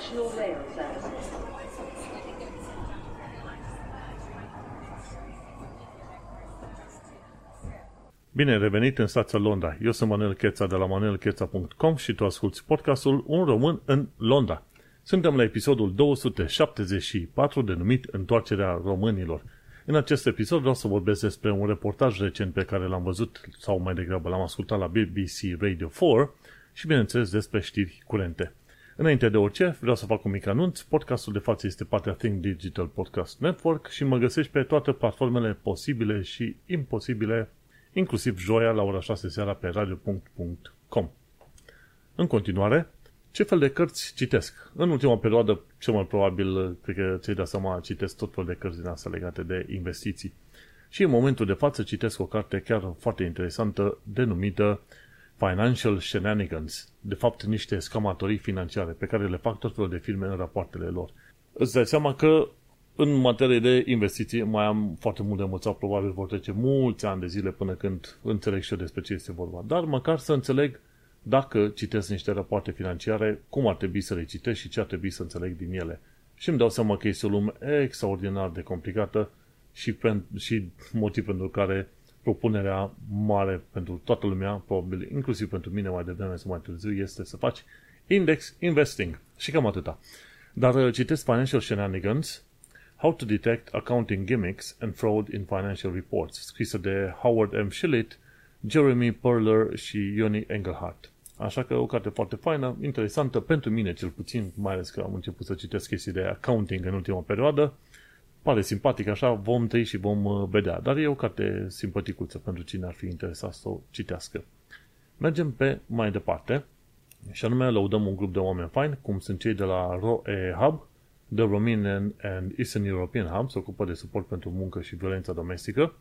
National Rail Services. Bine revenit în stația Londra. Eu sunt Manuel Cheța de la manuelcheța.com și tu asculti podcastul Un român în Londra. Suntem la episodul 274 denumit Întoarcerea românilor. În acest episod vreau să vorbesc despre un reportaj recent pe care l-am văzut sau mai degrabă l-am ascultat la BBC Radio 4 și bineînțeles despre știri curente. Înainte de orice, vreau să fac un mic anunț. Podcastul de față este partea Think Digital Podcast Network și mă găsești pe toate platformele posibile și imposibile, inclusiv joia la ora 6 seara pe radio.com. În continuare, ce fel de cărți citesc? În ultima perioadă, cel mai probabil, cred că ți-ai dat seama, citesc tot fel de cărți din astea legate de investiții. Și în momentul de față citesc o carte chiar foarte interesantă denumită Financial Shenanigans, de fapt niște scamatorii financiare pe care le fac tot felul de firme în rapoartele lor. Îți dai seama că în materie de investiții mai am foarte mult de învățat, probabil vor trece mulți ani de zile până când înțeleg și eu despre ce este vorba. Dar măcar să înțeleg dacă citesc niște rapoarte financiare, cum ar trebui să le citesc și ce ar trebui să înțeleg din ele. Și îmi dau seama că este o lume extraordinar de complicată și, pen, și motiv pentru care propunerea mare pentru toată lumea, probabil inclusiv pentru mine mai devreme sau mai târziu, este să faci index investing. Și cam atâta. Dar uh, citesc Financial Shenanigans, How to Detect Accounting Gimmicks and Fraud in Financial Reports, scrisă de Howard M. Shillett, Jeremy Perler și Ioni Engelhardt. Așa că o carte foarte faină, interesantă pentru mine cel puțin, mai ales că am început să citesc chestii de accounting în ultima perioadă pare simpatic, așa vom trăi și vom uh, vedea. Dar e o carte simpaticuță pentru cine ar fi interesat să o citească. Mergem pe mai departe și anume lăudăm un grup de oameni faini, cum sunt cei de la ROE Hub, The Romanian and Eastern European Hub, se ocupă de suport pentru muncă și violența domestică.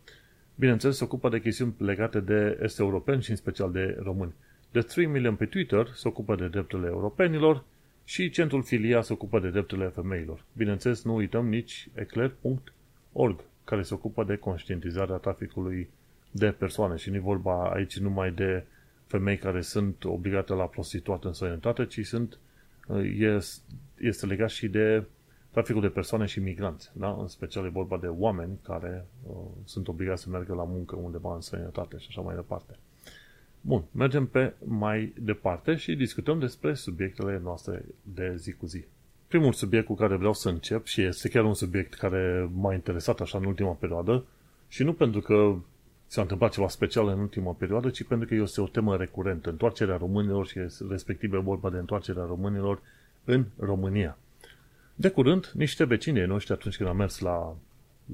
Bineînțeles, se ocupă de chestiuni legate de est europeni și în special de români. The 3 Million pe Twitter se ocupă de drepturile europenilor și centrul filia se ocupă de drepturile femeilor. Bineînțeles, nu uităm nici eclair.org, care se ocupă de conștientizarea traficului de persoane și nu e vorba aici numai de femei care sunt obligate la prostituat în sănătate, ci sunt, este legat și de traficul de persoane și migranți. Da? În special e vorba de oameni care uh, sunt obligați să meargă la muncă undeva în sănătate și așa mai departe. Bun, mergem pe mai departe și discutăm despre subiectele noastre de zi cu zi. Primul subiect cu care vreau să încep și este chiar un subiect care m-a interesat așa în ultima perioadă și nu pentru că s-a întâmplat ceva special în ultima perioadă, ci pentru că este o temă recurentă, întoarcerea românilor și respectiv e vorba de întoarcerea românilor în România. De curând, niște vecini noștri atunci când am mers la,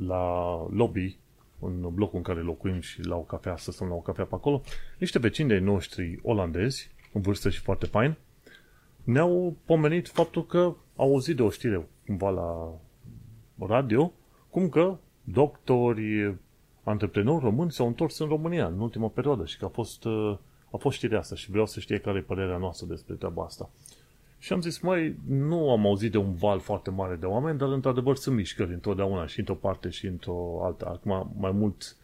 la lobby în blocul în care locuim și la o cafea, să stăm la o cafea pe acolo, niște vecini de noștri olandezi, în vârstă și foarte fain, ne-au pomenit faptul că au auzit de o știre cumva la radio, cum că doctori, antreprenori români s-au întors în România în ultima perioadă și că a fost, a fost știrea asta și vreau să știe care e părerea noastră despre treaba asta. Și am zis, mai nu am auzit de un val foarte mare de oameni, dar într-adevăr sunt mișcări întotdeauna și într-o parte și într-o altă. Acum mai mult,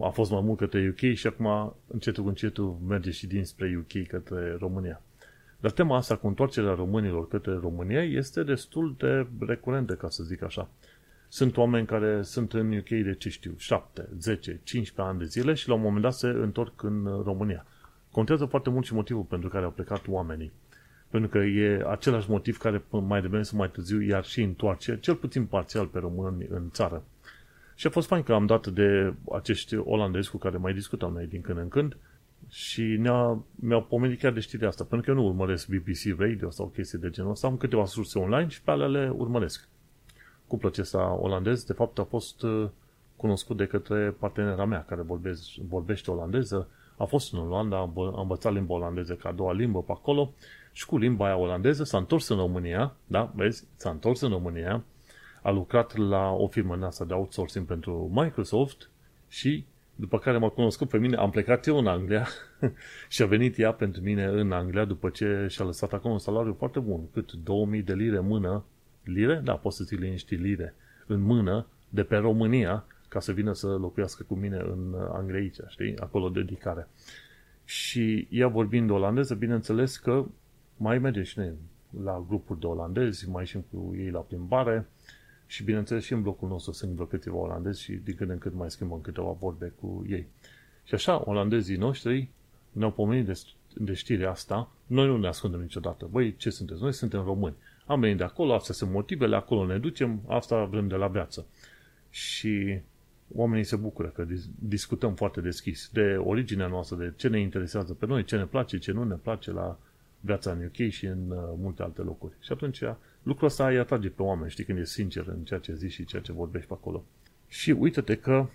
a fost mai mult către UK și acum încetul cu încetul merge și dinspre UK către România. Dar tema asta cu întoarcerea românilor către România este destul de recurentă, ca să zic așa. Sunt oameni care sunt în UK de, ce știu, 7, 10, 15 ani de zile și la un moment dat se întorc în România. Contează foarte mult și motivul pentru care au plecat oamenii. Pentru că e același motiv care mai devreme sau mai târziu iar și întoarce, cel puțin parțial, pe români în țară. Și a fost fain că am dat de acești olandezi cu care mai discutam noi din când în când și ne-a, mi-au pomenit chiar de știrea asta, pentru că eu nu urmăresc BBC Radio sau chestii de genul ăsta, am câteva surse online și pe alea le urmăresc. Cuplul acesta olandez, de fapt, a fost uh, cunoscut de către partenera mea care vorbește, vorbește olandeză, a fost în Olanda, a învățat limba olandeză ca a doua limbă pe acolo și cu limba aia olandeză s-a întors în România, da, vezi, s-a întors în România, a lucrat la o firmă în asta de outsourcing pentru Microsoft și după care m-a cunoscut pe mine, am plecat eu în Anglia și a venit ea pentru mine în Anglia după ce și-a lăsat acolo un salariu foarte bun, cât 2000 de lire mână, lire? Da, poți să ți liniști lire, în mână, de pe România, ca să vină să locuiască cu mine în Anglia aici, știi? Acolo dedicare. Și ea vorbind olandeză, bineînțeles că mai merge și noi la grupuri de olandezi, mai ieșim cu ei la plimbare și bineînțeles și în blocul nostru sunt vreo câteva olandezi și din când în când mai schimbăm câteva vorbe cu ei. Și așa, olandezii noștri ne-au pomenit de, de știrea asta, noi nu ne ascundem niciodată. Băi, ce sunteți? Noi suntem români. Am venit de acolo, astea sunt motivele, acolo ne ducem, asta vrem de la viață. Și oamenii se bucură că discutăm foarte deschis de originea noastră, de ce ne interesează pe noi, ce ne place, ce nu ne place la viața în UK și în uh, multe alte locuri. Și atunci lucrul ăsta îi atrage pe oameni, știi, când e sincer în ceea ce zici și ceea ce vorbești pe acolo. Și uite-te că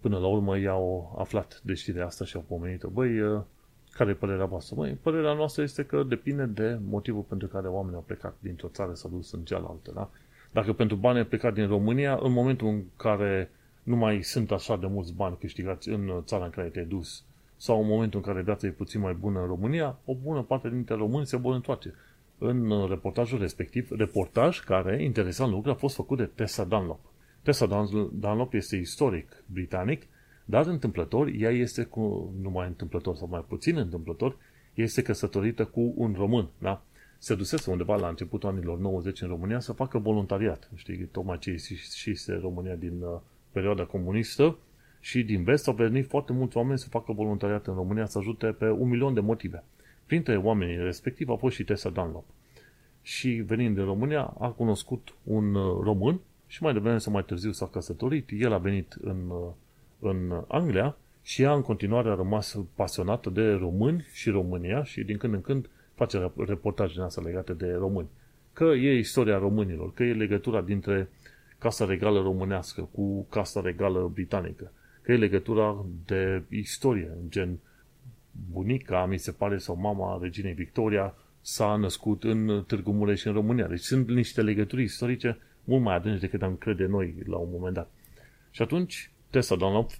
până la urmă i-au aflat de știrea asta și au pomenit-o. Băi, uh, care e părerea voastră? Băi, părerea noastră este că depinde de motivul pentru care oamenii au plecat dintr-o țară sau dus în cealaltă, da? Dacă pentru bani ai plecat din România, în momentul în care nu mai sunt așa de mulți bani câștigați în țara în care te-ai dus, sau în momentul în care viața e puțin mai bună în România, o bună parte dintre români se vor întoarce. În reportajul respectiv, reportaj care, interesant lucru, a fost făcut de Tessa Dunlop. Tessa Dunlop este istoric britanic, dar întâmplător, ea este cu, nu mai întâmplător sau mai puțin întâmplător, este căsătorită cu un român, da? Se dusese undeva la începutul anilor 90 în România să facă voluntariat. Știi, tocmai ce și, și se România din uh, perioada comunistă și din vest au venit foarte mulți oameni să facă voluntariat în România să ajute pe un milion de motive. Printre oamenii respectiv a fost și Tessa Dunlop. Și venind din România a cunoscut un uh, român și mai devreme sau mai târziu s-a căsătorit. El a venit în, uh, în Anglia și ea în continuare a rămas pasionată de români și România și din când în când face reportaje din astea legate de români. Că e istoria românilor, că e legătura dintre Casa Regală Românească cu Casa Regală Britanică, că e legătura de istorie, gen bunica, mi se pare, sau mama reginei Victoria s-a născut în Târgu Mureș în România. Deci sunt niște legături istorice mult mai adânci decât am crede noi la un moment dat. Și atunci, Tessa Dunlop,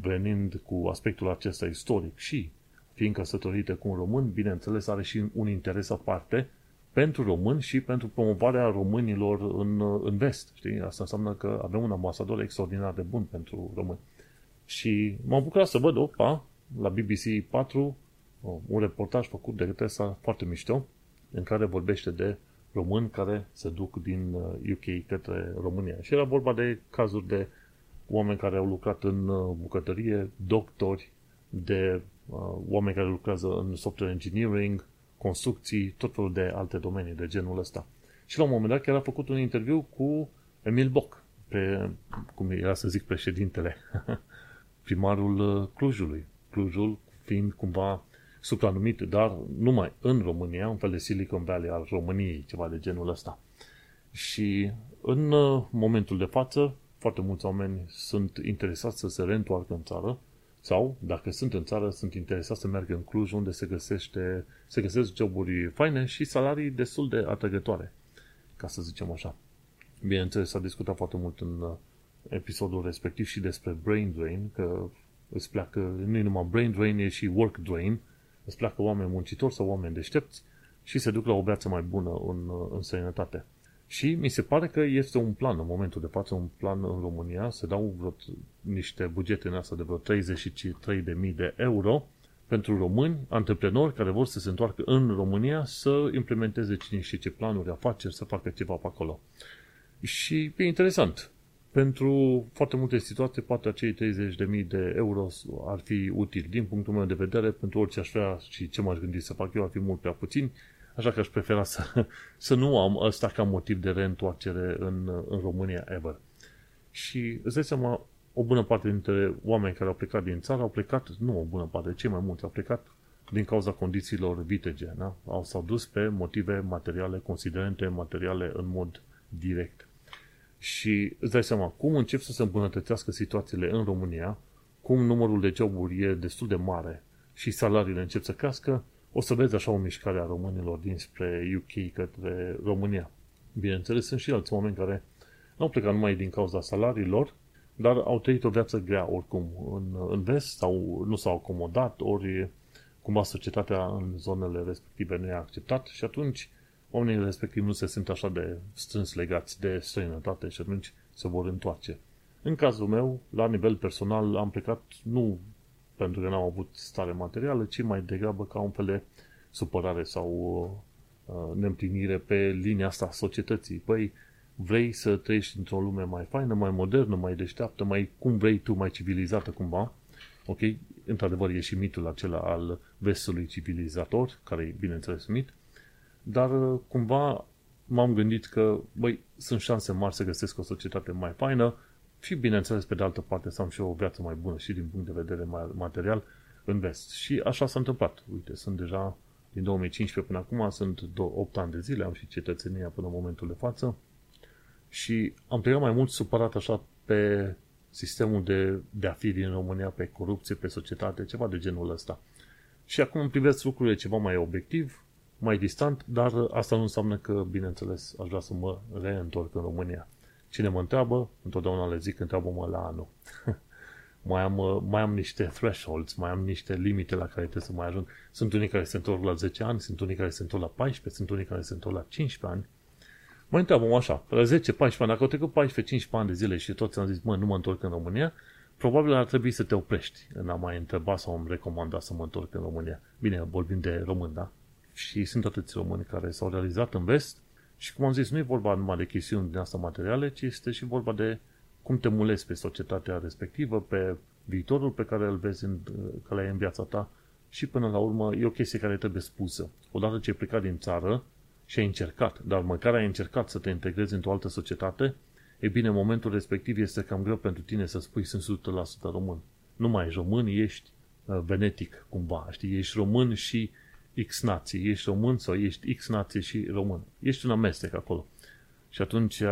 venind cu aspectul acesta istoric și fiind căsătorită cu un român, bineînțeles are și un interes aparte pentru români și pentru promovarea românilor în, în vest. Știi? Asta înseamnă că avem un ambasador extraordinar de bun pentru români. Și m-am bucurat să văd, opa, la BBC 4, un reportaj făcut de Tessa foarte mișto, în care vorbește de români care se duc din UK uh, către România. Și era vorba de cazuri de oameni care au lucrat în uh, bucătărie, doctori, de uh, oameni care lucrează în software engineering, construcții, tot felul de alte domenii de genul ăsta. Și la un moment dat chiar a făcut un interviu cu Emil Boc, pe, cum era să zic, președintele, primarul uh, Clujului. Clujul fiind cumva supranumit, dar numai în România, un fel de Silicon Valley al României, ceva de genul ăsta. Și în uh, momentul de față, foarte mulți oameni sunt interesați să se reîntoarcă în țară sau, dacă sunt în țară, sunt interesați să meargă în Cluj, unde se, găsește, se găsesc joburi faine și salarii destul de atrăgătoare, ca să zicem așa. Bineînțeles, s-a discutat foarte mult în uh, episodul respectiv și despre brain drain, că îți pleacă, nu e numai brain drain, e și work drain, îți pleacă oameni muncitori sau oameni deștepți și se duc la o viață mai bună în, uh, în sănătate. Și mi se pare că este un plan, în momentul de față, un plan în România, se dau vreo, niște bugete în asta de vreo 33.000 de euro pentru români, antreprenori care vor să se întoarcă în România să implementeze cine și ce planuri, afaceri, să facă ceva pe acolo. Și e interesant. Pentru foarte multe situații, poate acei 30.000 de euro ar fi util. Din punctul meu de vedere, pentru orice aș vrea și ce m-aș gândi să fac eu, ar fi mult prea puțin Așa că aș prefera să, să nu am ăsta ca motiv de reîntoarcere în, în România ever. Și îți dai seama, o bună parte dintre oameni care au plecat din țară au plecat, nu o bună parte, cei mai mulți au plecat din cauza condițiilor vitege, da? Au s-au dus pe motive materiale, considerente materiale în mod direct. Și îți dai seama, cum încep să se îmbunătățească situațiile în România, cum numărul de joburi e destul de mare și salariile încep să crească, o să vezi așa o mișcare a românilor dinspre UK către România. Bineînțeles, sunt și alți oameni care nu au plecat numai din cauza salariilor, dar au trăit o viață grea oricum în, în vest sau nu s-au acomodat, ori cumva societatea în zonele respective nu i-a acceptat și atunci oamenii respectivi nu se simt așa de strâns legați de străinătate și atunci se vor întoarce. În cazul meu, la nivel personal, am plecat nu pentru că n-am avut stare materială, ci mai degrabă ca un fel de supărare sau uh, neîmplinire pe linia asta a societății. Păi, vrei să trăiești într-o lume mai faină, mai modernă, mai deșteaptă, mai cum vrei tu, mai civilizată cumva, ok? Într-adevăr, e și mitul acela al vestului civilizator, care e, bineînțeles, mit, dar uh, cumva m-am gândit că, băi, sunt șanse mari să găsesc o societate mai faină și, bineînțeles, pe de altă parte, să am și o viață mai bună și din punct de vedere material în vest. Și așa s-a întâmplat. Uite, sunt deja din 2015 până acum, sunt 8 ani de zile, am și cetățenia până în momentul de față și am plecat mai mult supărat așa pe sistemul de, de a fi din România, pe corupție, pe societate, ceva de genul ăsta. Și acum privesc lucrurile ceva mai obiectiv, mai distant, dar asta nu înseamnă că, bineînțeles, aș vrea să mă reîntorc în România. Cine mă întreabă, întotdeauna le zic, întreabă-mă la anul. mai, am, mai am niște thresholds, mai am niște limite la care trebuie să mai ajung. Sunt unii care se întorc la 10 ani, sunt unii care se întorc la 14, sunt unii care se întorc la 15 ani. Mă întreabă așa, la 10-14 ani, dacă au trecut 14-15 ani de zile și toți am zis, mă, nu mă întorc în România, probabil ar trebui să te oprești în a mai întreba sau am recomanda să mă întorc în România. Bine, vorbim de român, da? Și sunt atâți români care s-au realizat în vest și, cum am zis, nu e vorba numai de chestiuni din asta materiale, ci este și vorba de cum te mulezi pe societatea respectivă, pe viitorul pe care îl vezi în, care în viața ta și până la urmă e o chestie care trebuie spusă. Odată ce ai plecat din țară și ai încercat, dar măcar ai încercat să te integrezi într-o altă societate, e bine, în momentul respectiv este cam greu pentru tine să spui sunt 100% român. Nu mai ești român, ești uh, venetic cumva, știi? Ești român și X nații. Ești român sau ești X nație și român. Ești un amestec acolo. Și atunci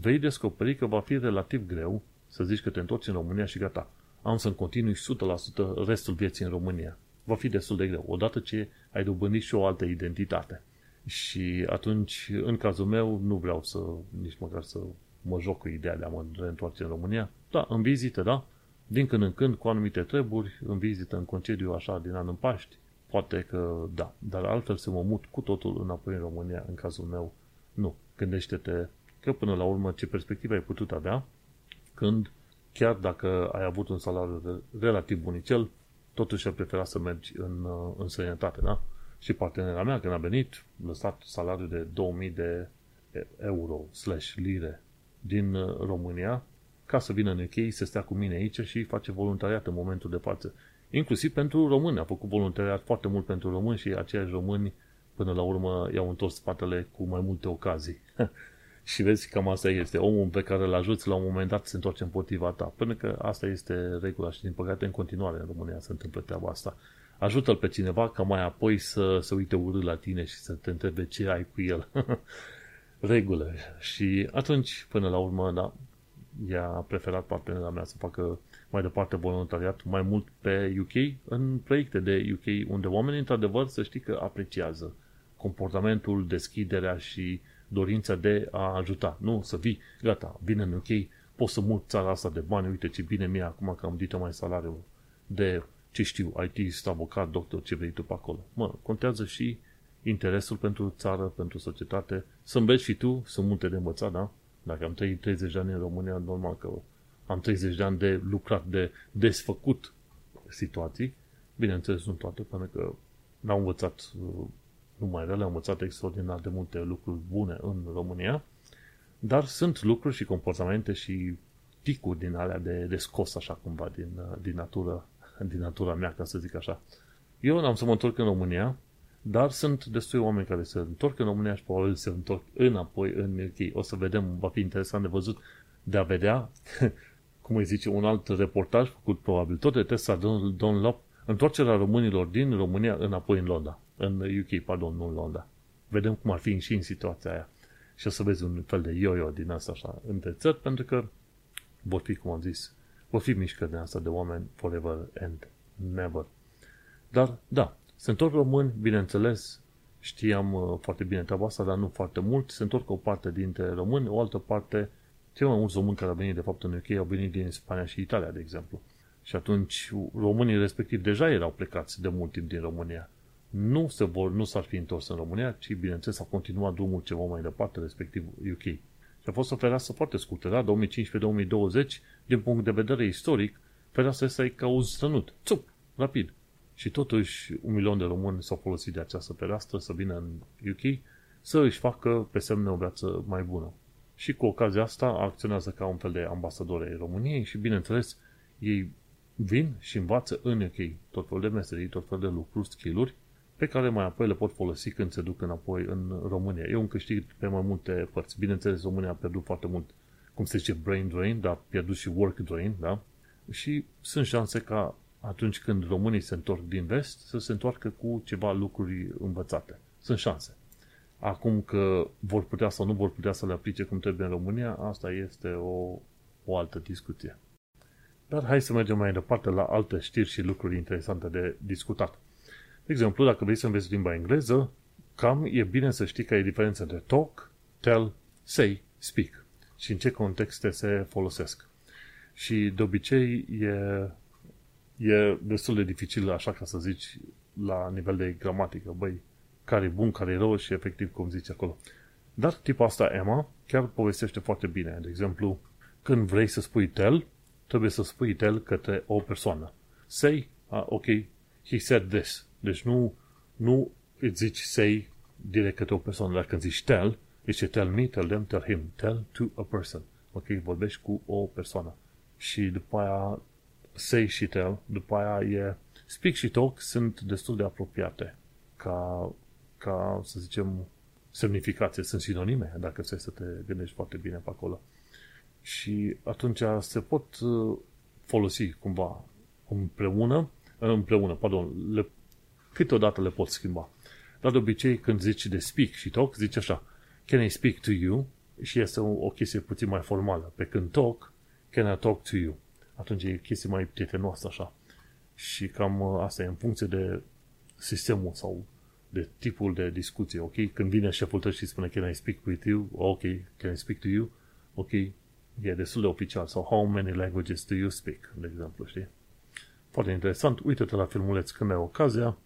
vei descoperi că va fi relativ greu să zici că te întorci în România și gata. Am să-mi continui 100% restul vieții în România. Va fi destul de greu. Odată ce ai dobândit și o altă identitate. Și atunci, în cazul meu, nu vreau să, nici măcar să mă joc cu ideea de a mă reîntoarce în România. Da, în vizită, da, din când în când, cu anumite treburi, în vizită, în concediu, așa, din an în Paști, poate că da, dar altfel să mă mut cu totul înapoi în România, în cazul meu, nu. Gândește-te că până la urmă ce perspectivă ai putut avea când, chiar dacă ai avut un salariu relativ bunicel, totuși ai preferat să mergi în, uh, în sănătate, da? Și partenera mea, când a venit, lăsat salariul de 2000 de euro slash lire din uh, România ca să vină în UK, să stea cu mine aici și face voluntariat în momentul de față. Inclusiv pentru români. A făcut voluntariat foarte mult pentru români și aceiași români până la urmă i-au întors spatele cu mai multe ocazii. și vezi, cam asta este. Omul pe care îl ajuți la un moment dat se întoarce împotriva ta. Până că asta este regula și din păcate în continuare în România se întâmplă treaba asta. Ajută-l pe cineva ca mai apoi să se uite urât la tine și să te întrebe ce ai cu el. Regulă. Și atunci, până la urmă, da, ea a preferat partenera mea să facă mai departe voluntariat mai mult pe UK în proiecte de UK unde oamenii într-adevăr să știi că apreciază comportamentul, deschiderea și dorința de a ajuta. Nu să vii, gata, vine în UK, poți să mult țara asta de bani, uite ce bine mie acum că am dită mai salariul de, ce știu, IT, avocat, doctor, ce vrei tu pe acolo. Mă, contează și interesul pentru țară, pentru societate, să înveți și tu, sunt multe de învățat, da? Dacă am trăit 30 de ani în România, normal că am 30 de ani de lucrat, de desfăcut situații. Bineînțeles, nu toate, pentru că n-am învățat numai rele, am învățat extraordinar de multe lucruri bune în România, dar sunt lucruri și comportamente și ticuri din alea de, de scos așa cumva din, din, natură, din natura mea, ca să zic așa. Eu n-am să mă întorc în România, dar sunt destui oameni care se întorc în România și probabil se întorc înapoi în UK. O să vedem, va fi interesant de văzut, de a vedea, cum îi zice, un alt reportaj făcut probabil tot de Tessa Dunlop, întoarcerea românilor din România înapoi în Londra. În UK, pardon, nu în Londra. Vedem cum ar fi și în situația aia. Și o să vezi un fel de yo-yo din asta așa între țări, pentru că vor fi, cum am zis, vor fi mișcări din asta de oameni forever and never. Dar, da, se întorc români, bineînțeles, știam uh, foarte bine treaba asta, dar nu foarte mult. Se întorc o parte dintre români, o altă parte, cei mai mulți români care au venit de fapt în UK au venit din Spania și Italia, de exemplu. Și atunci românii respectiv deja erau plecați de mult timp din România. Nu, se vor, nu s-ar fi întors în România, ci bineînțeles a continuat drumul ceva mai departe, respectiv UK. Și a fost o fereastră foarte scurtă, da? 2015-2020, din punct de vedere istoric, fereastra asta e ca un strănut. Țup! Rapid Și totuși un milion de români s-au folosit de această fereastră să vină în UK să își facă pe semne o viață mai bună. Și cu ocazia asta acționează ca un fel de ambasador ai României și, bineînțeles, ei vin și învață în UK tot fel de meserii, tot fel de lucruri, skill-uri, pe care mai apoi le pot folosi când se duc înapoi în România. E un câștig pe mai multe părți. Bineînțeles, România a pierdut foarte mult, cum se zice, brain drain, dar a pierdut și work drain, da? Și sunt șanse ca atunci când românii se întorc din vest, să se întoarcă cu ceva lucruri învățate. Sunt șanse. Acum că vor putea sau nu vor putea să le aplice cum trebuie în România, asta este o, o altă discuție. Dar hai să mergem mai departe la alte știri și lucruri interesante de discutat. De exemplu, dacă vrei să înveți limba engleză, cam e bine să știi că e diferența de talk, tell, say, speak și în ce contexte se folosesc. Și de obicei e, e destul de dificil, așa ca să zici, la nivel de gramatică, băi, care e bun, care e rău și efectiv cum zici acolo. Dar tipul asta, Emma, chiar povestește foarte bine. De exemplu, când vrei să spui tell, trebuie să spui tell către o persoană. Say, uh, ok, he said this. Deci nu, nu îți zici say direct către o persoană, dar când zici tell, zice tell me, tell them, tell him, tell to a person. Ok, vorbești cu o persoană. Și după aia say și tell, după aia e speak și talk sunt destul de apropiate ca, ca să zicem, semnificație, sunt sinonime, dacă stai să te gândești foarte bine pe acolo. Și atunci se pot uh, folosi cumva împreună, împreună, pardon, le, câteodată le pot schimba. Dar de obicei când zici de speak și talk, zici așa, can I speak to you? Și este o, o chestie puțin mai formală. Pe când talk, can I talk to you? Atunci e chestie mai prietenoasă așa. Și cam uh, asta e în funcție de sistemul sau de tipul de discuție, ok? Când vine șeful tău și spune can I speak with you? Ok, can I speak to you? Ok, e destul de oficial. Sau how many languages do you speak? De exemplu, știi? Foarte interesant. Uite-te la filmuleț când ai ocazia.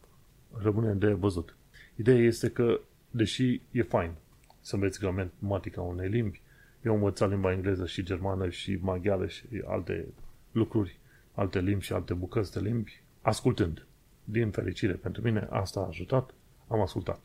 Rămâne de văzut. Ideea este că, deși e fain să înveți gramatica unei limbi, eu am învățat limba engleză și germană și maghiară și alte lucruri, alte limbi și alte bucăți de limbi, ascultând. Din fericire pentru mine, asta a ajutat, am ascultat.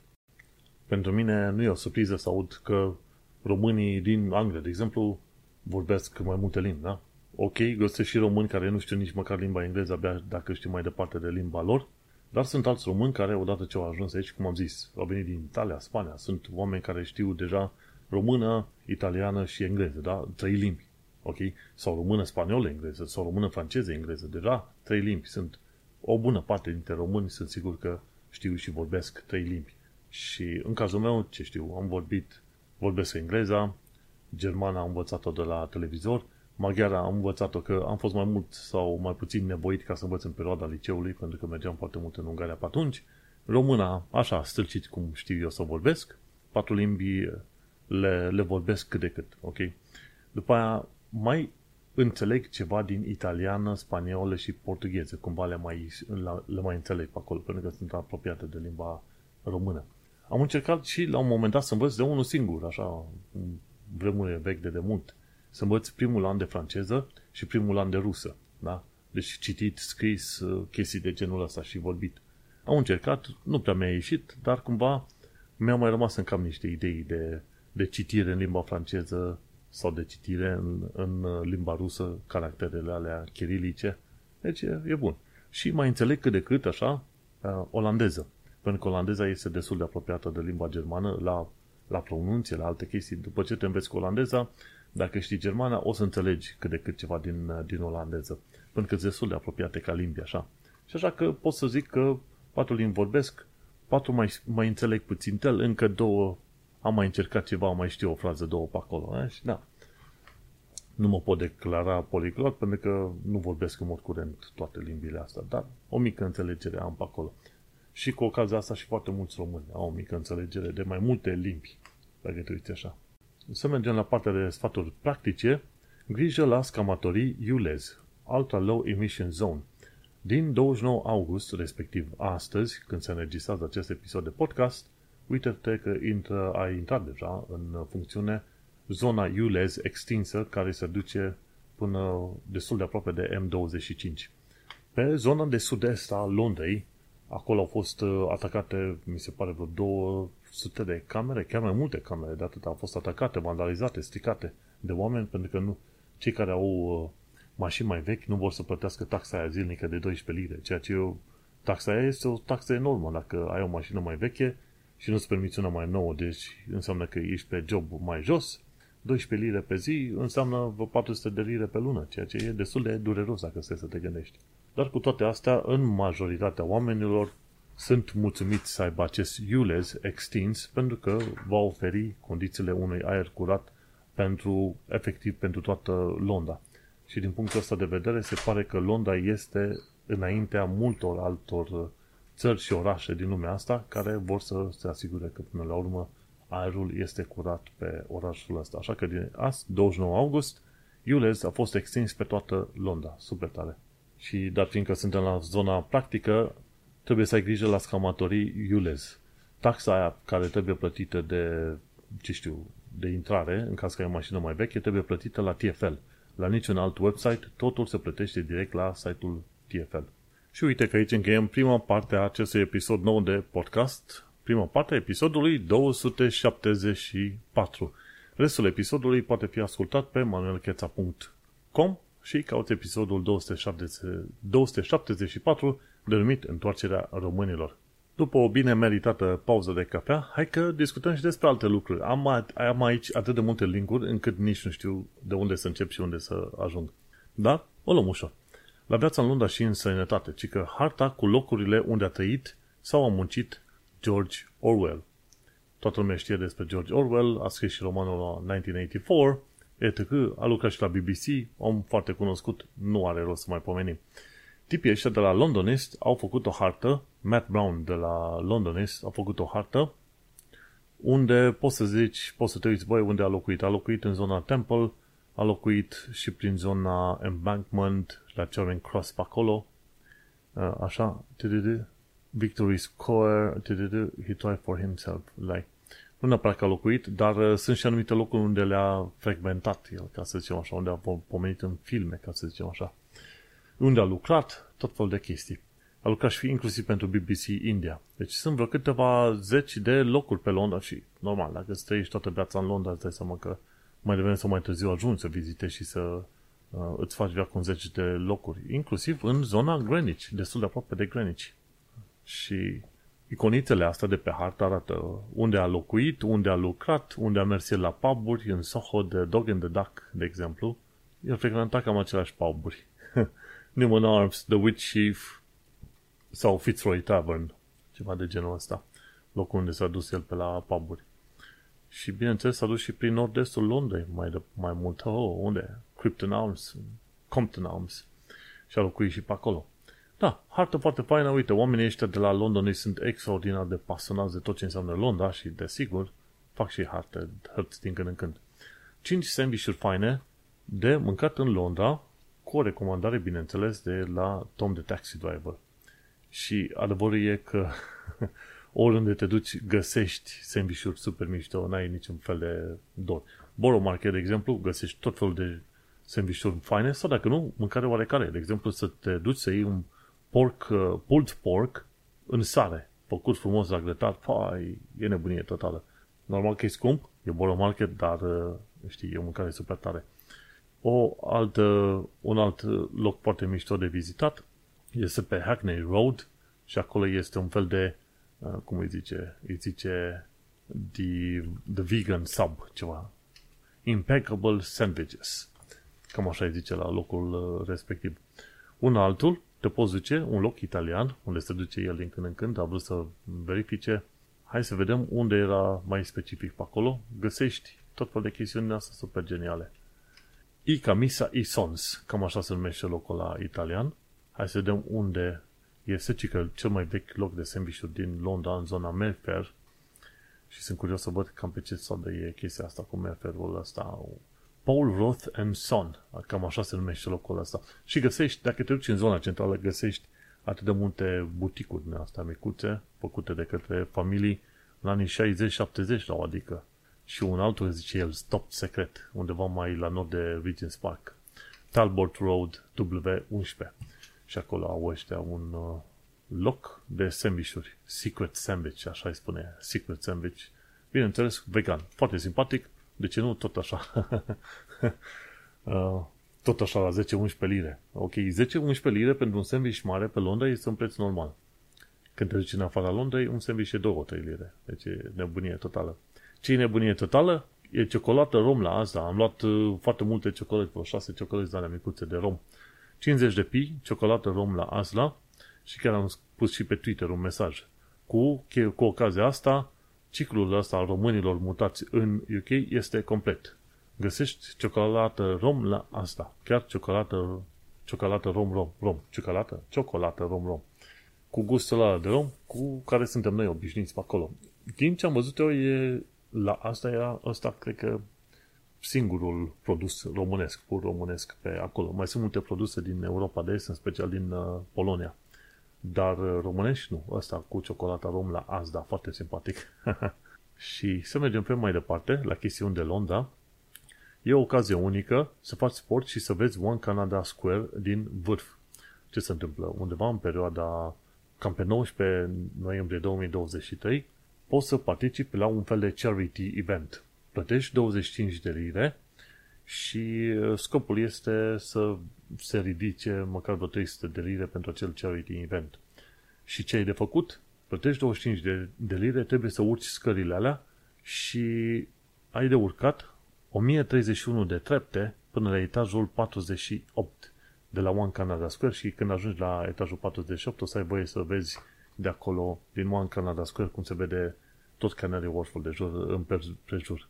Pentru mine nu e o surpriză să aud că românii din Anglia, de exemplu, vorbesc mai multe limbi, da? Ok, găsesc și români care nu știu nici măcar limba engleză, abia dacă știu mai departe de limba lor, dar sunt alți români care, odată ce au ajuns aici, cum am zis, au venit din Italia, Spania, sunt oameni care știu deja română, italiană și engleză, da? Trei limbi, ok? Sau română, spaniolă, engleză, sau română, franceză, engleză, deja trei limbi. Sunt o bună parte dintre români, sunt sigur că știu și vorbesc trei limbi. Și în cazul meu, ce știu, am vorbit, vorbesc engleza, germana am învățat-o de la televizor, maghiara am învățat-o că am fost mai mult sau mai puțin nevoit ca să învăț în perioada liceului, pentru că mergeam foarte mult în Ungaria pe atunci. Româna, așa, stâlcit cum știu eu să vorbesc, patru limbi le, le vorbesc cât de cât, ok? După aia mai înțeleg ceva din italiană, spaniolă și portugheză, cumva le mai, le mai înțeleg pe acolo, pentru că sunt apropiate de limba română. Am încercat și la un moment dat să învăț de unul singur, așa, vremurile vechi de demult, să învăț primul an de franceză și primul an de rusă, da? Deci citit, scris, uh, chestii de genul ăsta și vorbit. Am încercat, nu prea mi-a ieșit, dar cumva mi-au mai rămas în cam niște idei de, de citire în limba franceză sau de citire în, în limba rusă, caracterele alea chirilice. Deci e, e bun. Și mai înțeleg cât de cât, așa, uh, olandeză. Pentru că olandeza este destul de apropiată de limba germană la, la pronunție, la alte chestii. După ce te înveți cu olandeza, dacă știi germana, o să înțelegi cât de cât ceva din, din olandeză. Pentru că sunt destul de apropiate ca limbi, așa. Și așa că pot să zic că patru limbi vorbesc, patru mai, mai înțeleg puțin tel, încă două am mai încercat ceva, mai știu o frază, două pe acolo. Eh? Și da, nu mă pot declara poliglot pentru că nu vorbesc în mod curent toate limbile astea, dar o mică înțelegere am pe acolo. Și cu ocazia asta și foarte mulți români au o mică înțelegere de mai multe limbi, dacă te uiți așa. Să mergem la partea de sfaturi practice. Grijă la scamatorii ULEZ, Ultra Low Emission Zone. Din 29 august, respectiv astăzi, când se înregistrează acest episod de podcast, uite-te că intră, a intrat deja în funcțiune zona ULEZ extinsă care se duce până destul de aproape de M25. Pe zona de sud-est a Londrei Acolo au fost uh, atacate, mi se pare, vreo 200 de camere, chiar mai multe camere de atât au fost atacate, vandalizate, stricate de oameni, pentru că nu, cei care au uh, mașini mai vechi nu vor să plătească taxa aia zilnică de 12 lire, ceea ce eu, taxa aia este o taxă enormă. Dacă ai o mașină mai veche și nu-ți permiți una mai nouă, deci înseamnă că ești pe job mai jos, 12 lire pe zi înseamnă vreo 400 de lire pe lună, ceea ce e destul de dureros dacă stai să te gândești. Dar cu toate astea, în majoritatea oamenilor sunt mulțumiți să aibă acest ULEZ extins pentru că va oferi condițiile unui aer curat pentru, efectiv, pentru toată Londra. Și din punctul ăsta de vedere, se pare că Londra este înaintea multor altor țări și orașe din lumea asta care vor să se asigure că până la urmă aerul este curat pe orașul ăsta. Așa că din azi, 29 august, ULEZ a fost extins pe toată Londra. Super tare. Și dar fiindcă suntem la zona practică, trebuie să ai grijă la scamatorii ULEZ. Taxa aia care trebuie plătită de, ce știu, de intrare, în caz că ai o mașină mai veche, trebuie plătită la TFL. La niciun alt website, totul se plătește direct la site-ul TFL. Și uite că aici încheiem prima parte a acestui episod nou de podcast, prima parte a episodului 274. Restul episodului poate fi ascultat pe manuelcheța.com și cauți episodul 274 denumit Întoarcerea românilor. După o bine meritată pauză de cafea, hai că discutăm și despre alte lucruri. Am, am aici atât de multe linkuri încât nici nu știu de unde să încep și unde să ajung. Dar o luăm ușor. La viața în Londra și în sănătate, ci că harta cu locurile unde a trăit sau a muncit George Orwell. Toată lumea știe despre George Orwell, a scris și romanul 1984, etc. A lucrat și la BBC, om foarte cunoscut, nu are rost să mai pomenim. Tipii ăștia de la Londonist au făcut o hartă, Matt Brown de la Londonist a făcut o hartă unde poți să zici, poți să te uiți, băi, unde a locuit. A locuit în zona Temple, a locuit și prin zona Embankment, la Charing Cross pe acolo, așa, Victory Square, he tried for himself, like, nu neapărat că a locuit, dar uh, sunt și anumite locuri unde le-a frecventat el, ca să zicem așa, unde a pomenit în filme, ca să zicem așa. Unde a lucrat, tot fel de chestii. A lucrat și inclusiv pentru BBC India. Deci sunt vreo câteva zeci de locuri pe Londra și, normal, dacă îți trăiești toată viața în Londra, îți dai seama că mai devreme sau mai târziu ajungi să vizitezi și să uh, îți faci viața în zeci de locuri, inclusiv în zona Greenwich, destul de aproape de Greenwich. Și iconițele astea de pe hartă arată unde a locuit, unde a lucrat, unde a mers la puburi, în Soho de Dog and the Duck, de exemplu. El frecventa cam aceleași puburi. Newman Arms, The Witch Chief sau Fitzroy Tavern, ceva de genul ăsta. Locul unde s-a dus el pe la puburi. Și bineînțeles s-a dus și prin nord-estul Londrei, mai, de, mai mult. Oh, unde? Krypton Arms, Compton Arms. Și a locuit și pe acolo. Da, hartă foarte faină, uite, oamenii ăștia de la London sunt extraordinar de pasionați de tot ce înseamnă Londra și, desigur, fac și harte, hărți din când în când. 5 sandvișuri faine de mâncat în Londra, cu o recomandare, bineînțeles, de la Tom de Taxi Driver. Și adevărul e că oriunde te duci, găsești sandvișuri super mișto, n-ai niciun fel de dor. Borough Market, de exemplu, găsești tot felul de sandvișuri faine sau dacă nu, mâncare oarecare. De exemplu, să te duci să iei un pork, uh, pulled pork în sare, făcut frumos la grătar, fai, e nebunie totală. Normal că e scump, e bolo market, dar uh, știi, e o mâncare super tare. O altă, un alt loc foarte mișto de vizitat este pe Hackney Road și acolo este un fel de, uh, cum îi zice, îi zice the, the vegan sub, ceva. Impeccable sandwiches. Cam așa îi zice la locul uh, respectiv. Un altul te poți duce un loc italian, unde se duce el din când în când, a vrut să verifice. Hai să vedem unde era mai specific pe acolo. Găsești tot fel de chestiuni astea super geniale. I Camisa i Sons, cam așa se numește locul la italian. Hai să vedem unde este, ci că cel mai vechi loc de sandwich din Londra, în zona Mayfair. Și sunt curios să văd cam pe ce de e chestia asta cu Mayfair-ul ăsta. Paul Roth and Son, cam așa se numește locul ăsta. Și găsești, dacă te duci în zona centrală, găsești atât de multe buticuri din astea micuțe, făcute de către familii în anii 60-70 la o adică. Și un altul, zice el, Stop Secret, undeva mai la nord de Regent's Park. Talbot Road W11. Și acolo au ăștia un, uh, loc de sandvișuri. Secret sandwich, așa îi spune. Secret sandwich. Bineînțeles, vegan. Foarte simpatic. De ce nu? Tot așa. uh, tot așa la 10-11 lire. Ok, 10-11 lire pentru un sandwich mare pe Londra este un preț normal. Când te duci în afara Londrei, un sandwich e 2-3 lire. Deci e nebunie totală. Ce e nebunie totală? E ciocolată rom la asta. Am luat uh, foarte multe ciocolate, vreo 6 ciocolate de alea micuțe de rom. 50 de pi, ciocolată rom la Asla și chiar am pus și pe Twitter un mesaj. Cu, cu ocazia asta, ciclul ăsta al românilor mutați în UK este complet. Găsești ciocolată rom la asta. Chiar ciocolată, ciocolată rom rom. Rom. Ciocolată? Ciocolată rom rom. Cu gustul ăla de rom cu care suntem noi obișnuiți pe acolo. Din ce am văzut eu, e, la asta era, ăsta cred că singurul produs românesc, pur românesc pe acolo. Mai sunt multe produse din Europa de Est, în special din uh, Polonia. Dar uh, românești nu. Ăsta cu ciocolata rom la Asda, foarte simpatic. și să mergem pe mai departe, la chestiuni de Londra. E o ocazie unică să faci sport și să vezi One Canada Square din vârf. Ce se întâmplă? Undeva în perioada cam pe 19 noiembrie 2023 poți să participi la un fel de charity event plătești 25 de lire și uh, scopul este să se ridice măcar vreo 300 de lire pentru acel charity event. Și ce ai de făcut? Plătești 25 de, de lire, trebuie să urci scările alea și ai de urcat 1031 de trepte până la etajul 48 de la One Canada Square și când ajungi la etajul 48 o să ai voie să vezi de acolo, din One Canada Square, cum se vede tot Canary Wharf-ul de jur, în prejur.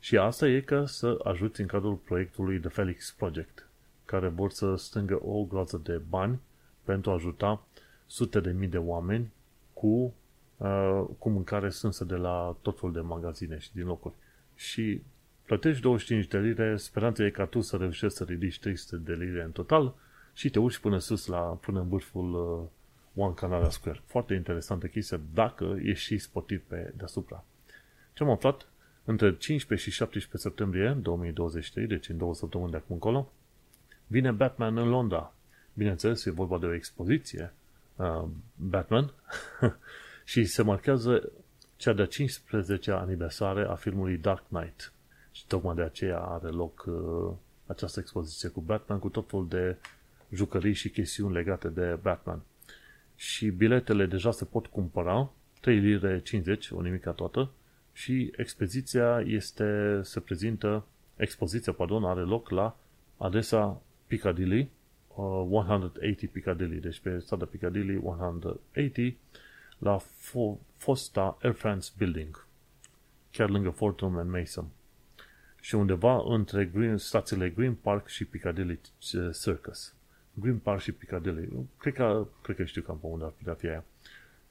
Și asta e ca să ajuți în cadrul proiectului The Felix Project, care vor să strângă o groază de bani pentru a ajuta sute de mii de oameni cu, uh, cu mâncare strânsă de la tot felul de magazine și din locuri. Și plătești 25 de lire, speranța e ca tu să reușești să ridici 300 de lire în total și te urci până sus, la, până în vârful uh, One Canada Square. Foarte interesantă chestie dacă ești și sportiv pe deasupra. Ce am aflat? Între 15 și 17 septembrie 2023, deci în două săptămâni de acum încolo, vine Batman în Londra. Bineînțeles, e vorba de o expoziție uh, Batman și se marchează cea de-a 15 aniversare a filmului Dark Knight. Și tocmai de aceea are loc uh, această expoziție cu Batman, cu tot felul de jucării și chestiuni legate de Batman. Și biletele deja se pot cumpăra, 3 lire 50, o nimica toată, și expoziția este, se prezintă, expoziția, pardon, are loc la adresa Piccadilly, uh, 180 Piccadilly, deci pe strada Piccadilly 180, la fosta Air France Building, chiar lângă Fortnum and Mason. Și undeva între Green, stațiile Green Park și Piccadilly uh, Circus. Green Park și Piccadilly. Cred că, cred că știu cam pe unde ar putea fi aia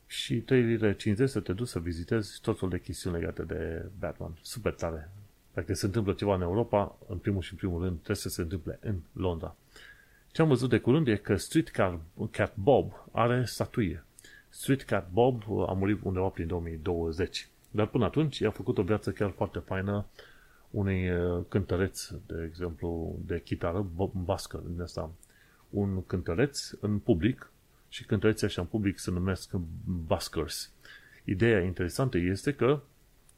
și 3 lire 50 să te duci să vizitezi tot felul de chestiuni legate de Batman. Super tare. Dacă se întâmplă ceva în Europa, în primul și în primul rând trebuie să se întâmple în Londra. Ce am văzut de curând e că Street Cat, Cat Bob are statuie. Street Cat Bob a murit undeva prin 2020. Dar până atunci i-a făcut o viață chiar foarte faină unei uh, cântăreț, de exemplu, de chitară, Bob Bască, din asta. Un cântăreț în public și cântăreții așa în public se numesc buskers. Ideea interesantă este că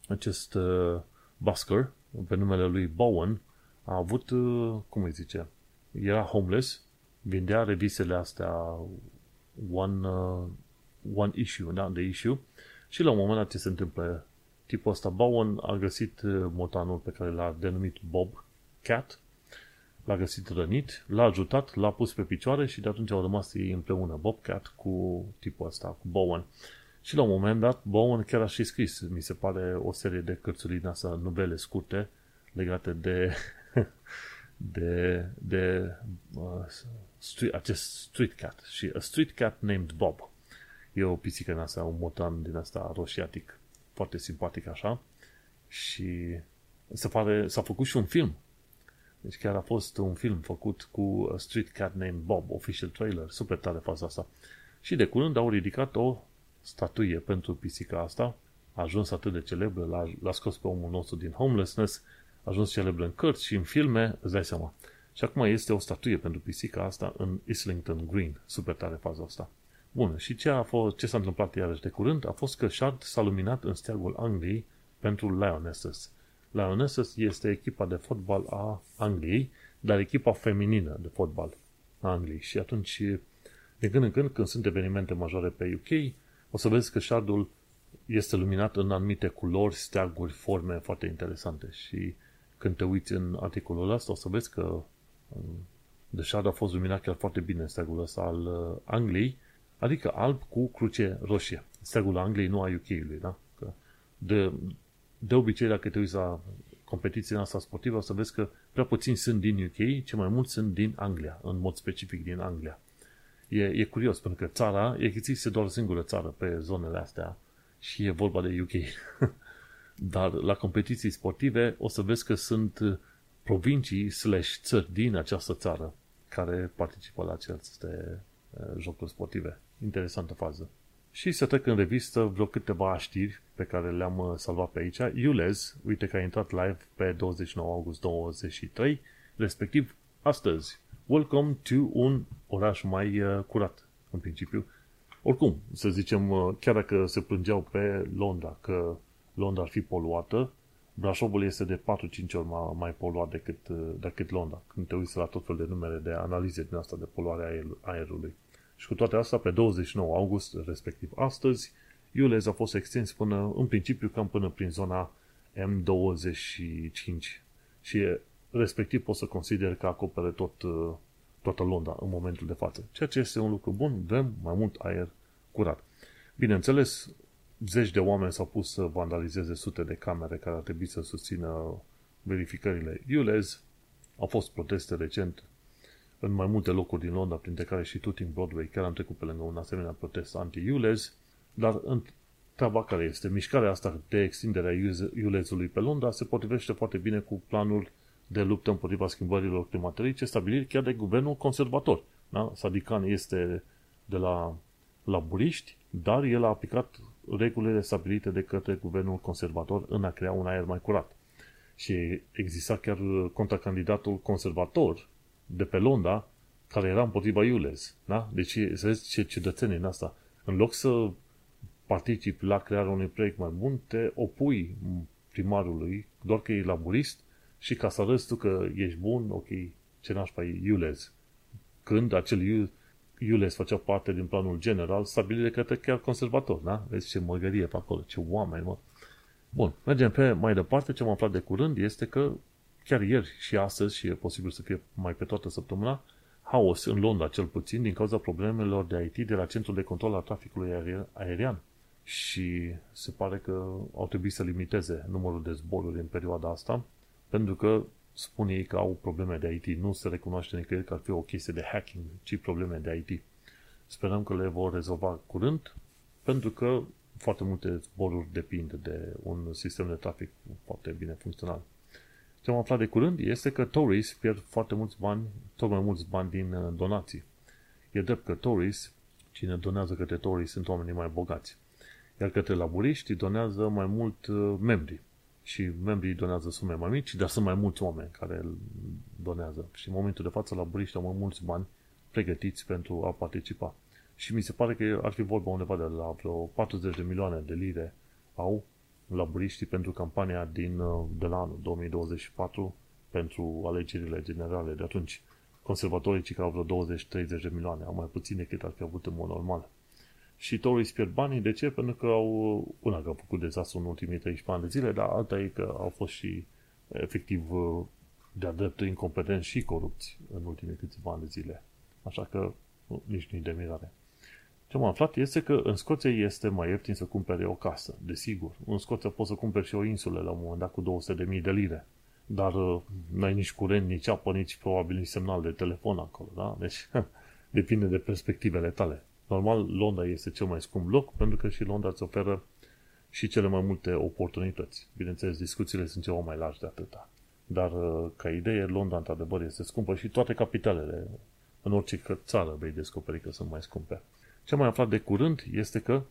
acest uh, busker, pe numele lui Bowen, a avut, uh, cum îi zice, era homeless, vindea revistele astea one, uh, one issue, da, de issue, și la un moment dat ce se întâmplă? Tipul ăsta, Bowen, a găsit uh, motanul pe care l-a denumit Bob Cat l-a găsit rănit, l-a ajutat, l-a pus pe picioare și de atunci au rămas ei împreună, Bobcat cu tipul ăsta, cu Bowen. Și la un moment dat, Bowen chiar a și scris, mi se pare, o serie de cărțuri din asta, novele scurte, legate de, de, de uh, street, acest street cat. Și a street cat named Bob. E o pisică din asta, un motan din asta roșiatic, foarte simpatic așa. Și se pare, s-a făcut și un film deci chiar a fost un film făcut cu Street Cat Named Bob, official trailer, super tare faza asta. Și de curând au ridicat o statuie pentru pisica asta, a ajuns atât de celebră, l-a, l-a scos pe omul nostru din homelessness, a ajuns celebră în cărți și în filme, îți dai seama. Și acum este o statuie pentru pisica asta în Islington Green, super tare faza asta. Bun, și ce, a fost, ce s-a întâmplat iarăși de curând a fost că Shard s-a luminat în steagul Angliei pentru Lionesses. Lionesses este echipa de fotbal a Angliei, dar echipa feminină de fotbal a Angliei. Și atunci, de când în când, când sunt evenimente majore pe UK, o să vezi că Shardul este luminat în anumite culori, steaguri, forme foarte interesante. Și când te uiți în articolul ăsta, o să vezi că um, The Shard a fost luminat chiar foarte bine steagul ăsta al uh, Angliei, adică alb cu cruce roșie. Steagul Angliei, nu a UK-ului, da? Că de, de obicei, dacă te uiți la competiția asta sportivă, o să vezi că prea puțini sunt din UK, ce mai mulți sunt din Anglia, în mod specific din Anglia. E, e curios, pentru că țara, există doar o singură țară pe zonele astea și e vorba de UK. Dar la competiții sportive o să vezi că sunt provincii slash țări din această țară care participă la aceste uh, jocuri sportive. Interesantă fază. Și să trec în revistă vreo câteva știri pe care le-am uh, salvat pe aici. Iulez, uite că a intrat live pe 29 august 23, respectiv astăzi. Welcome to un oraș mai uh, curat, în principiu. Oricum, să zicem, uh, chiar dacă se plângeau pe Londra că Londra ar fi poluată, Brașovul este de 4-5 ori mai, mai poluat decât, decât Londra, când te uiți la tot fel de numere de analize din asta de poluare a aerului. Și cu toate astea, pe 29 august, respectiv astăzi, Iulez a fost extins până, în principiu, cam până prin zona M25. Și respectiv pot să consider că acopere tot, uh, toată Londra în momentul de față. Ceea ce este un lucru bun, vrem mai mult aer curat. Bineînțeles, zeci de oameni s-au pus să vandalizeze sute de camere care ar trebui să susțină verificările Iulez. Au fost proteste recent în mai multe locuri din Londra, printre care și Tooting Broadway, chiar am trecut pe lângă un asemenea protest anti-Ulez, dar în treaba care este, mișcarea asta de extindere a Ulezului pe Londra se potrivește foarte bine cu planul de luptă împotriva schimbărilor climaterice stabilit chiar de guvernul conservator. Da? Sadikan este de la laburiști, dar el a aplicat regulile stabilite de către guvernul conservator în a crea un aer mai curat. Și exista chiar contracandidatul conservator de pe Londra care era împotriva Iules. Da? Deci, să vezi ce ciudățenie în asta. În loc să participi la crearea unui proiect mai bun, te opui primarului, doar că e laburist și ca să arăți tu că ești bun, ok, ce nașpa e Iules. Când acel Iules făcea parte din planul general stabilit de către chiar conservator, da? Vezi ce măgărie pe acolo, ce oameni, mă. Bun, mergem pe mai departe. Ce am aflat de curând este că chiar ieri și astăzi, și e posibil să fie mai pe toată săptămâna, haos în Londra, cel puțin, din cauza problemelor de IT de la Centrul de Control al Traficului Aerian. Și se pare că au trebuit să limiteze numărul de zboruri în perioada asta, pentru că spune ei că au probleme de IT. Nu se recunoaște nicăieri că ar fi o chestie de hacking, ci probleme de IT. Sperăm că le vor rezolva curând, pentru că foarte multe zboruri depind de un sistem de trafic foarte bine funcțional. Ce am aflat de curând este că Tories pierd foarte mulți bani, tot mai mulți bani din uh, donații. E drept că Tories, cine donează către Tories sunt oamenii mai bogați. Iar către laburiști donează mai mult uh, membri. Și membrii donează sume mai mici, dar sunt mai mulți oameni care îl donează. Și în momentul de față laburiști au mai mulți bani pregătiți pentru a participa. Și mi se pare că ar fi vorba undeva de la vreo 40 de milioane de lire au laburiștii pentru campania din, uh, de la anul 2024 pentru alegerile generale de atunci. Conservatorii ci că au vreo 20-30 de milioane, au mai puțin decât ar fi avut în mod normal. Și Tories pierd banii, de ce? Pentru că au, una că au făcut dezastru în ultimii 13 ani de zile, dar alta e că au fost și efectiv uh, de-a dreptul incompetenți și corupți în ultimii câțiva ani de zile. Așa că nici nu de mirare. Ce am aflat este că în Scoția este mai ieftin să cumpere o casă, desigur. În Scoția poți să cumperi și o insulă la un moment dat cu 200.000 de lire. Dar uh, n-ai nici curent, nici apă, nici probabil nici semnal de telefon acolo, da? Deci depinde de perspectivele tale. Normal, Londra este cel mai scump loc pentru că și Londra îți oferă și cele mai multe oportunități. Bineînțeles, discuțiile sunt ceva mai largi de atâta. Dar, uh, ca idee, Londra, într-adevăr, este scumpă și toate capitalele, în orice țară, vei descoperi că sunt mai scumpe. Ce am mai aflat de curând este că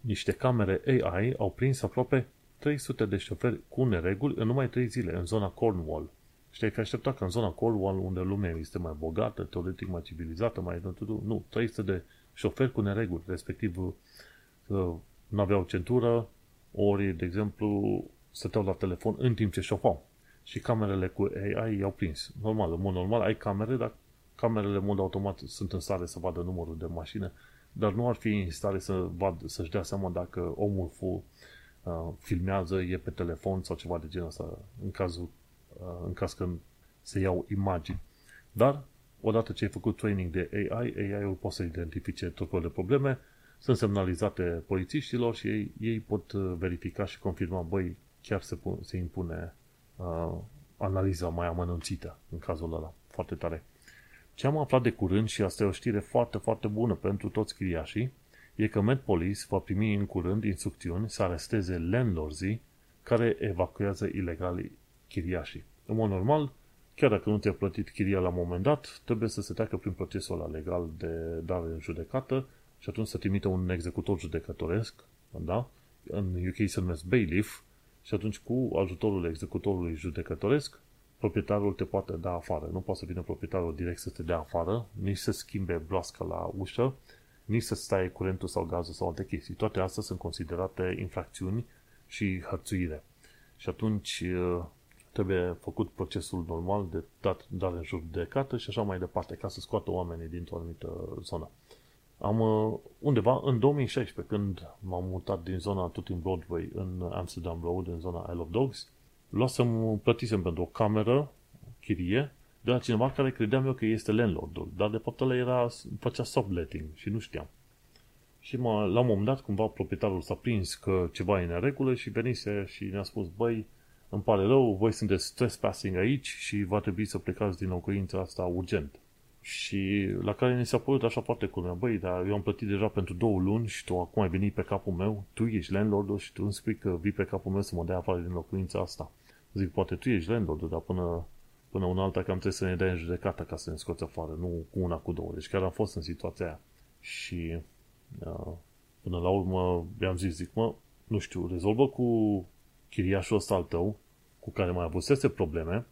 niște camere AI au prins aproape 300 de șoferi cu nereguli în numai 3 zile în zona Cornwall. Și te-ai fi așteptat că în zona Cornwall, unde lumea este mai bogată, teoretic mai civilizată, mai... Nu, 300 de șoferi cu nereguli, respectiv nu aveau centură, ori, de exemplu, stăteau la telefon în timp ce șofau. Și camerele cu AI i-au prins. Normal, în mod normal ai camere, dar camerele în mod automat sunt în stare să vadă numărul de mașină, dar nu ar fi în stare să vad, să-și dea seama dacă omul fu, uh, filmează, e pe telefon sau ceva de genul ăsta, în cazul uh, în caz că se iau imagini. Dar, odată ce ai făcut training de AI, AI-ul poate să identifice tot felul de probleme, sunt semnalizate polițiștilor și ei, ei pot uh, verifica și confirma, băi, chiar se, se impune uh, analiza mai amănunțită în cazul ăla. Foarte tare. Ce am aflat de curând, și asta e o știre foarte, foarte bună pentru toți chiriașii, e că Met Police va primi în curând instrucțiuni să aresteze landlords care evacuează ilegal chiriașii. În mod normal, chiar dacă nu ți-a plătit chiria la un moment dat, trebuie să se treacă prin procesul ăla legal de dare în judecată și atunci să trimite un executor judecătoresc, da? În UK se numesc bailiff, și atunci cu ajutorul executorului judecătoresc, proprietarul te poate da afară. Nu poate să vină proprietarul direct să te dea afară, nici să schimbe bloasca la ușă, nici să stai curentul sau gazul sau alte chestii. Toate astea sunt considerate infracțiuni și hărțuire. Și atunci trebuie făcut procesul normal de dat, dare în judecată și așa mai departe, ca să scoată oamenii dintr-o anumită zonă. Am uh, undeva în 2016, când m-am mutat din zona tot în Broadway în Amsterdam Road, în zona Isle of Dogs, luasem, plătisem pentru o cameră, chirie, de la cineva care credeam eu că este landlordul, dar de fapt ăla era, făcea subletting și nu știam. Și mă, la un moment dat, cumva, proprietarul s-a prins că ceva e în regulă și venise și ne-a spus, băi, îmi pare rău, voi sunteți trespassing aici și va trebui să plecați din locuința asta urgent. Și la care ne s-a părut așa foarte culmea, băi, dar eu am plătit deja pentru două luni și tu acum ai venit pe capul meu, tu ești landlordul și tu îmi spui că vii pe capul meu să mă dea afară din locuința asta. Zic, poate tu ești landlordul, dar până, până una alta cam trebuie să ne dai în judecată ca să ne scoți afară, nu cu una, cu două. Deci chiar am fost în situația aia. Și uh, până la urmă i-am zis, zic, mă, nu știu, rezolvă cu chiriașul ăsta al tău, cu care mai avusese probleme,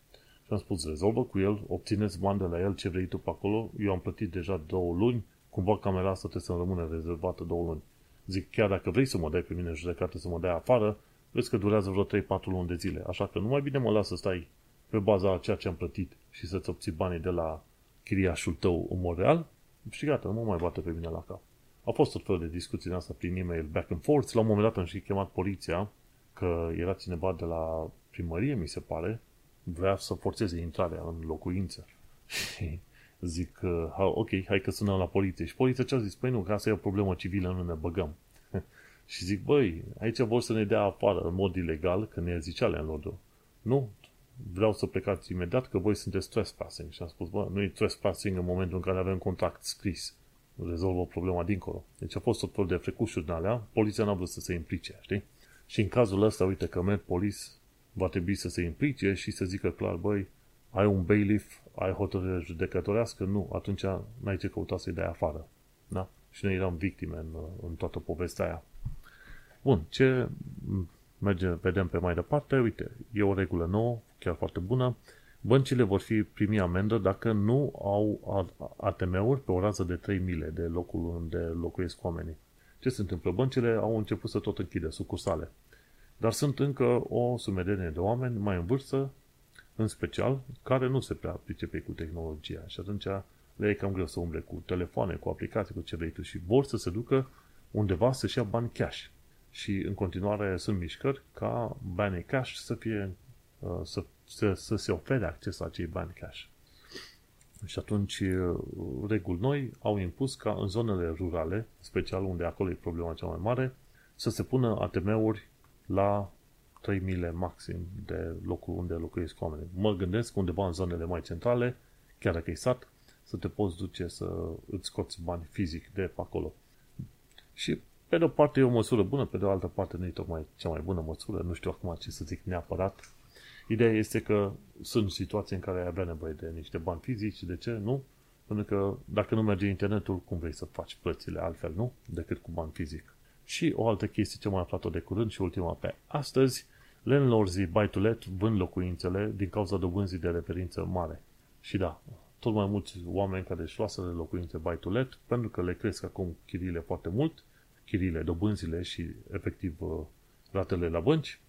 și am spus, rezolvă cu el, obțineți bani de la el ce vrei tu pe acolo, eu am plătit deja două luni, cumva camera asta trebuie să rămână rezervată două luni. Zic, chiar dacă vrei să mă dai pe mine în judecată, să mă dai afară, vezi că durează vreo 3-4 luni de zile. Așa că nu mai bine mă las să stai pe baza a ceea ce am plătit și să-ți obții banii de la chiriașul tău în mod real și gata, nu mă mai bate pe mine la cap. A fost tot fel de discuții din asta prin e-mail back and forth. La un moment dat am și chemat poliția că era cineva de la primărie, mi se pare, vrea să forțeze intrarea în locuință. Și zic, uh, ok, hai că sunăm la poliție. Și poliția ce a zis? Păi nu, că asta e o problemă civilă, nu ne băgăm. Și zic, băi, aici vor să ne dea afară în mod ilegal, că ne zicea landlordul. Nu, vreau să plecați imediat că voi sunteți trespassing. Și am spus, bă, nu e trespassing în momentul în care avem contract scris. Rezolvă problema dincolo. Deci a fost tot fel de frecușuri din alea. Poliția n-a vrut să se implice, știi? Și în cazul ăsta, uite că Met Police va trebui să se implice și să zică clar, băi, ai un bailiff, ai hotărâre judecătorească? Nu, atunci n-ai ce căuta să-i dai afară. Da? Și noi eram victime în, în toată povestea aia. Bun, ce merge, vedem pe mai departe, uite, e o regulă nouă, chiar foarte bună. Băncile vor fi primi amendă dacă nu au ATM-uri pe o rază de 3 mile de locul unde locuiesc oamenii. Ce se întâmplă? Băncile au început să tot închide sucursale. Dar sunt încă o sumedenie de oameni mai în vârstă, în special, care nu se prea pricepe cu tehnologia și atunci le e cam greu să umble cu telefoane, cu aplicații, cu ce vrei tu și vor să se ducă undeva să-și ia bani cash. Și în continuare sunt mișcări ca banii cash să fie uh, să, să, să se ofere acces la acei bani cash. Și atunci uh, reguli noi au impus ca în zonele rurale, special unde acolo e problema cea mai mare, să se pună ATM-uri la 3 mile maxim de locul unde locuiesc oamenii. Mă gândesc undeva în zonele mai centrale, chiar dacă e sat, să te poți duce să îți scoți bani fizic de pe acolo. Și pe de o parte e o măsură bună, pe de o altă parte nu e tocmai cea mai bună măsură, nu știu acum ce să zic neapărat. Ideea este că sunt situații în care ai avea nevoie de niște bani fizici, de ce? Nu? Pentru că dacă nu merge internetul, cum vrei să faci plățile altfel, nu? Decât cu bani fizic. Și o altă chestie ce am aflat-o de curând și ultima pe astăzi, landlords buy to let vând locuințele din cauza dobânzii de referință mare. Și da, tot mai mulți oameni care își luaseră locuințe buy to let, pentru că le cresc acum chiriile foarte mult, chiriile, dobânzile și efectiv uh, ratele la bănci,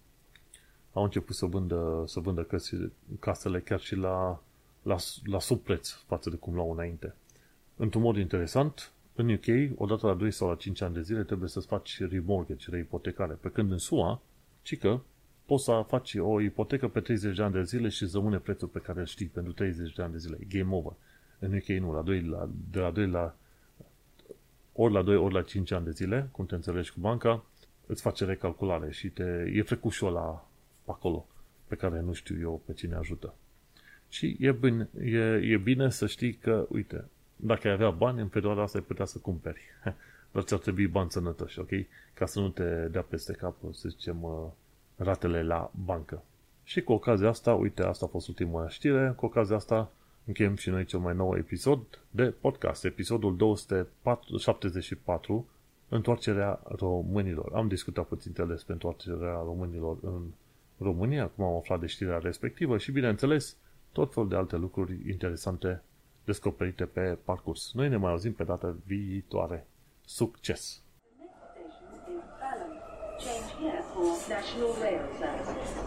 au început să vândă, să vândă casele chiar și la, la, la subpreț față de cum luau înainte. Într-un mod interesant, în UK, odată la 2 sau la 5 ani de zile, trebuie să-ți faci remortgage, reipotecare. Pe când în SUA, ci că poți să faci o ipotecă pe 30 de ani de zile și rămâne prețul pe care îl știi pentru 30 de ani de zile. Game over. În UK nu, la 2, la, de la 2 la ori la 2, ori la 5 ani de zile, cum te înțelegi cu banca, îți face recalculare și te, e frecușul la acolo, pe care nu știu eu pe cine ajută. Și e bine, e, e bine să știi că, uite, dacă ai avea bani, în perioada asta ai putea să cumperi. Dar ți-ar trebui bani sănătoși, ok? Ca să nu te dea peste cap, să zicem, uh, ratele la bancă. Și cu ocazia asta, uite, asta a fost ultima știre, cu ocazia asta încheiem și noi cel mai nou episod de podcast, episodul 274, Întoarcerea românilor. Am discutat puțin despre întoarcerea românilor în România, cum am aflat de știrea respectivă și, bineînțeles, tot fel de alte lucruri interesante descoperite pe parcurs. Noi ne mai auzim pe data viitoare. Succes! Change here for National Rail Service.